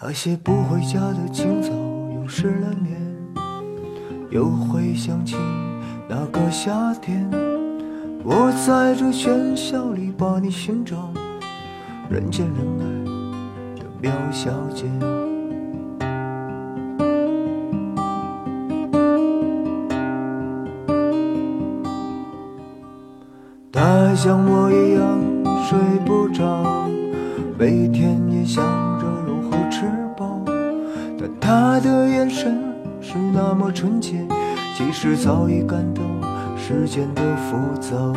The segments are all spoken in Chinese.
那些不回家的清早，又失了眠，又会想起那个夏天。我在这喧嚣里把你寻找，人见人爱的苗小姐。她像我一样睡不着，每天也想。但她的眼神是那么纯洁，即使早已感到世间的浮躁。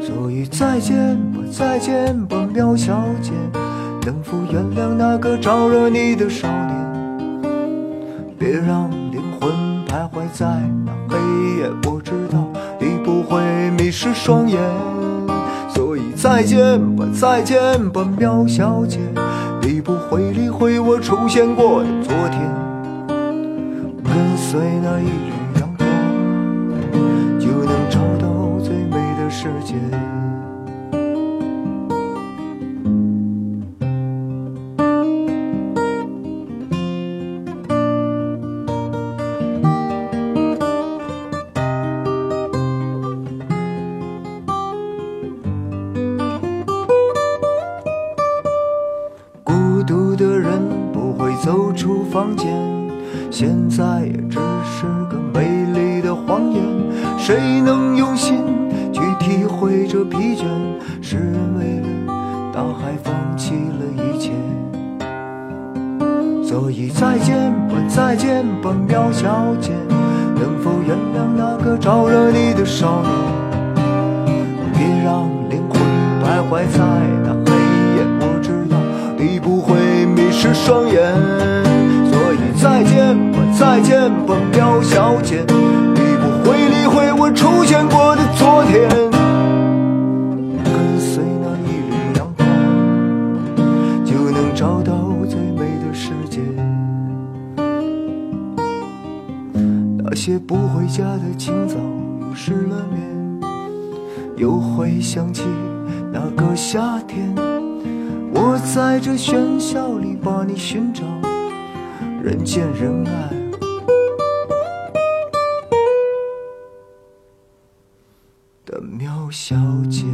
所以再见吧，再见吧，苗小姐，能否原谅那个招惹你的少年？别让灵魂徘徊在那黑夜，我知道你不会迷失双眼。所以再见吧，再见吧，苗小姐，你不会理会我出现过的昨天。跟随那一缕独的人不会走出房间，现在也只是个美丽的谎言。谁能用心去体会这疲倦？是人为了大海放弃了一切。所以再见吧，再见吧，苗小姐，能否原谅那个招惹你的少年？别让灵魂徘徊在双眼。所以再见吧，再见吧，苗小姐，你不会理会我出现过的昨天。跟随那一缕阳光，就能找到最美的世界。那些不回家的清早，又失了眠。又会想起那个夏天，在这喧嚣里把你寻找，人见人爱的喵小姐。